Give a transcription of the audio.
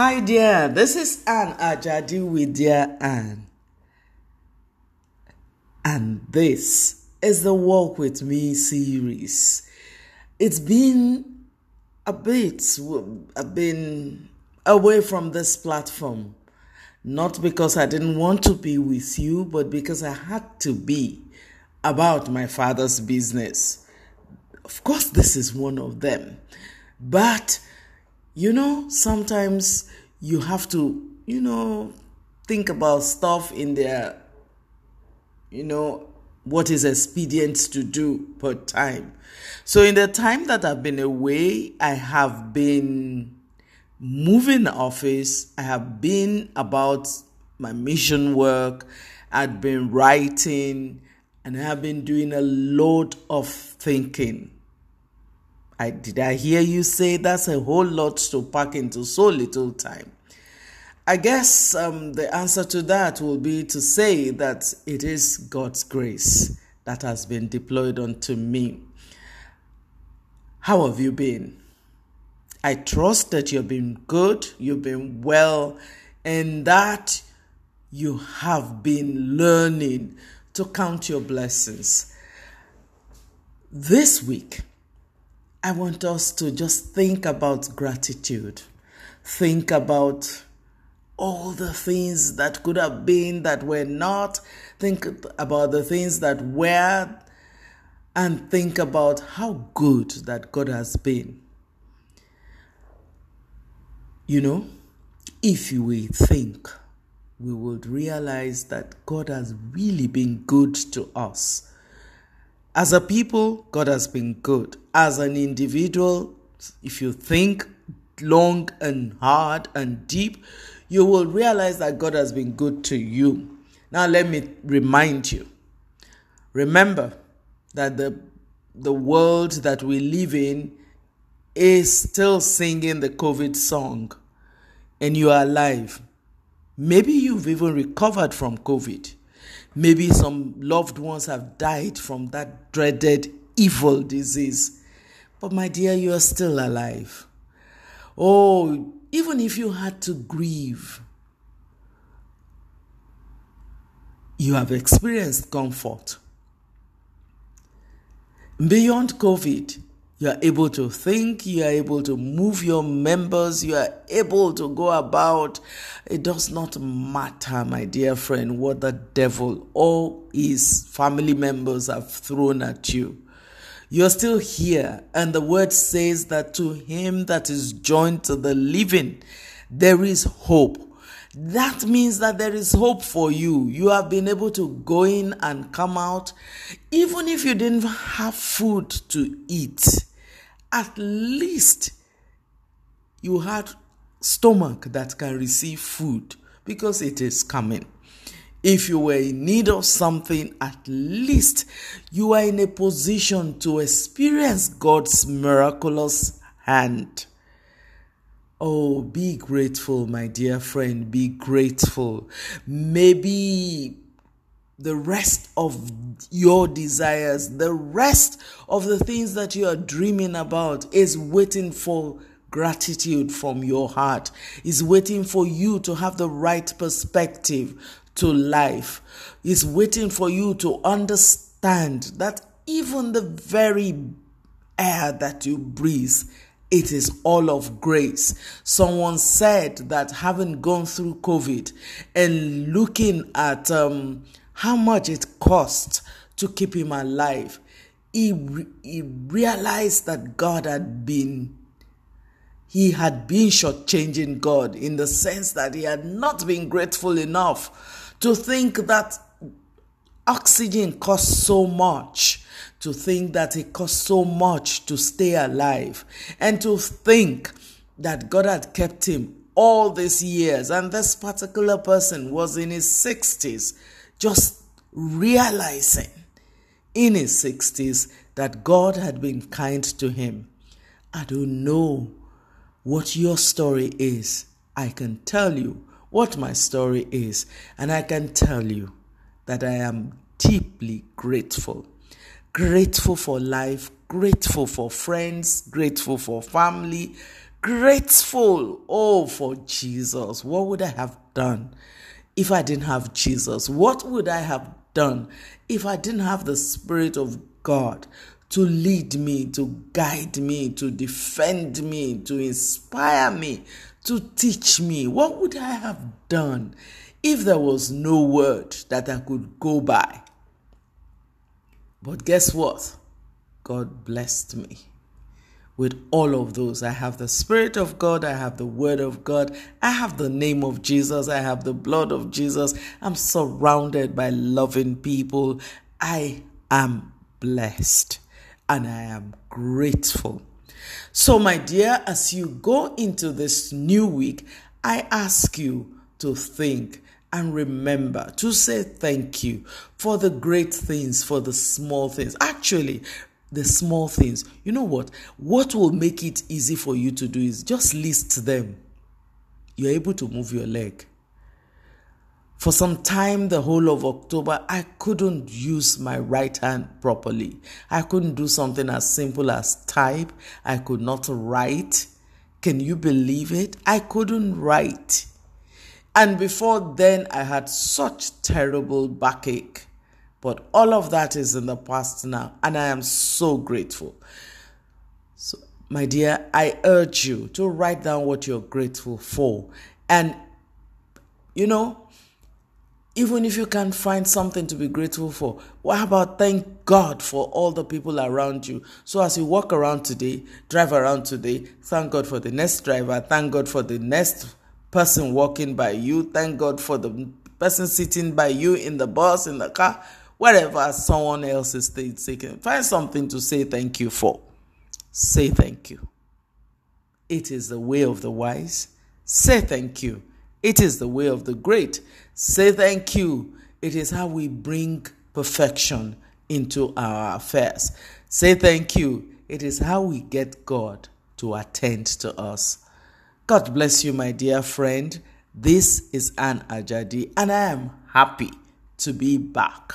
Hi, dear. This is Anne Ajadi with Dear Anne. And this is the Walk With Me series. It's been a bit, I've been away from this platform. Not because I didn't want to be with you, but because I had to be about my father's business. Of course, this is one of them. But, you know, sometimes you have to, you know, think about stuff in their, you know, what is expedient to do per time. So, in the time that I've been away, I have been moving office, I have been about my mission work, I've been writing, and I have been doing a lot of thinking. I did I hear you say that's a whole lot to pack into so little time. I guess um, the answer to that will be to say that it is God's grace that has been deployed unto me. How have you been? I trust that you've been good, you've been well, and that you have been learning to count your blessings. This week, I want us to just think about gratitude. Think about all the things that could have been that were not. Think about the things that were. And think about how good that God has been. You know, if will think we would realize that God has really been good to us. As a people, God has been good. As an individual, if you think long and hard and deep, you will realize that God has been good to you. Now, let me remind you remember that the, the world that we live in is still singing the COVID song, and you are alive. Maybe you've even recovered from COVID. Maybe some loved ones have died from that dreaded evil disease. But my dear, you are still alive. Oh, even if you had to grieve, you have experienced comfort. Beyond COVID, you are able to think, you are able to move your members, you are able to go about. It does not matter, my dear friend, what the devil or his family members have thrown at you. You're still here, and the word says that to him that is joined to the living, there is hope. That means that there is hope for you. You have been able to go in and come out, even if you didn't have food to eat at least you had stomach that can receive food because it is coming. If you were in need of something, at least you are in a position to experience God's miraculous hand. Oh, be grateful, my dear friend. Be grateful. Maybe the rest of your desires, the rest of the things that you are dreaming about is waiting for gratitude from your heart, is waiting for you to have the right perspective to life, is waiting for you to understand that even the very air that you breathe it is all of grace. Someone said that having gone through COVID and looking at um, how much it cost to keep him alive, he, he realized that God had been he had been shortchanging God in the sense that he had not been grateful enough to think that oxygen costs so much, to think that it costs so much to stay alive, and to think that God had kept him all these years. And this particular person was in his 60s just realizing in his 60s that God had been kind to him. I don't know what your story is. I can tell you what my story is, and I can tell you that I am deeply grateful. Grateful for life, grateful for friends, grateful for family, Grateful, oh, for Jesus. What would I have done if I didn't have Jesus? What would I have done if I didn't have the Spirit of God to lead me, to guide me, to defend me, to inspire me, to teach me? What would I have done if there was no word that I could go by? But guess what? God blessed me with all of those. I have the Spirit of God, I have the Word of God, I have the name of Jesus, I have the blood of Jesus. I'm surrounded by loving people. I am blessed and I am grateful. So, my dear, as you go into this new week, I ask you to think and remember to say thank you for the great things, for the small things. Actually, the small things. You know what? What will make it easy for you to do is just list them. You're able to move your leg. For some time, the whole of October, I couldn't use my right hand properly. I couldn't do something as simple as type. I could not write. Can you believe it? I couldn't write. And before then, I had such terrible backache. But all of that is in the past now, and I am so grateful. So, my dear, I urge you to write down what you're grateful for. And, you know, even if you can't find something to be grateful for, what about thank God for all the people around you? So as you walk around today, drive around today, thank God for the next driver, thank God for the next person walking by you. Thank God for the person sitting by you in the bus, in the car, wherever someone else is taking. Find something to say thank you for. Say thank you. It is the way of the wise. Say thank you. It is the way of the great. Say thank you. It is how we bring perfection into our affairs. Say thank you. It is how we get God to attend to us. God bless you, my dear friend. This is Anne Ajadi, and I am happy to be back.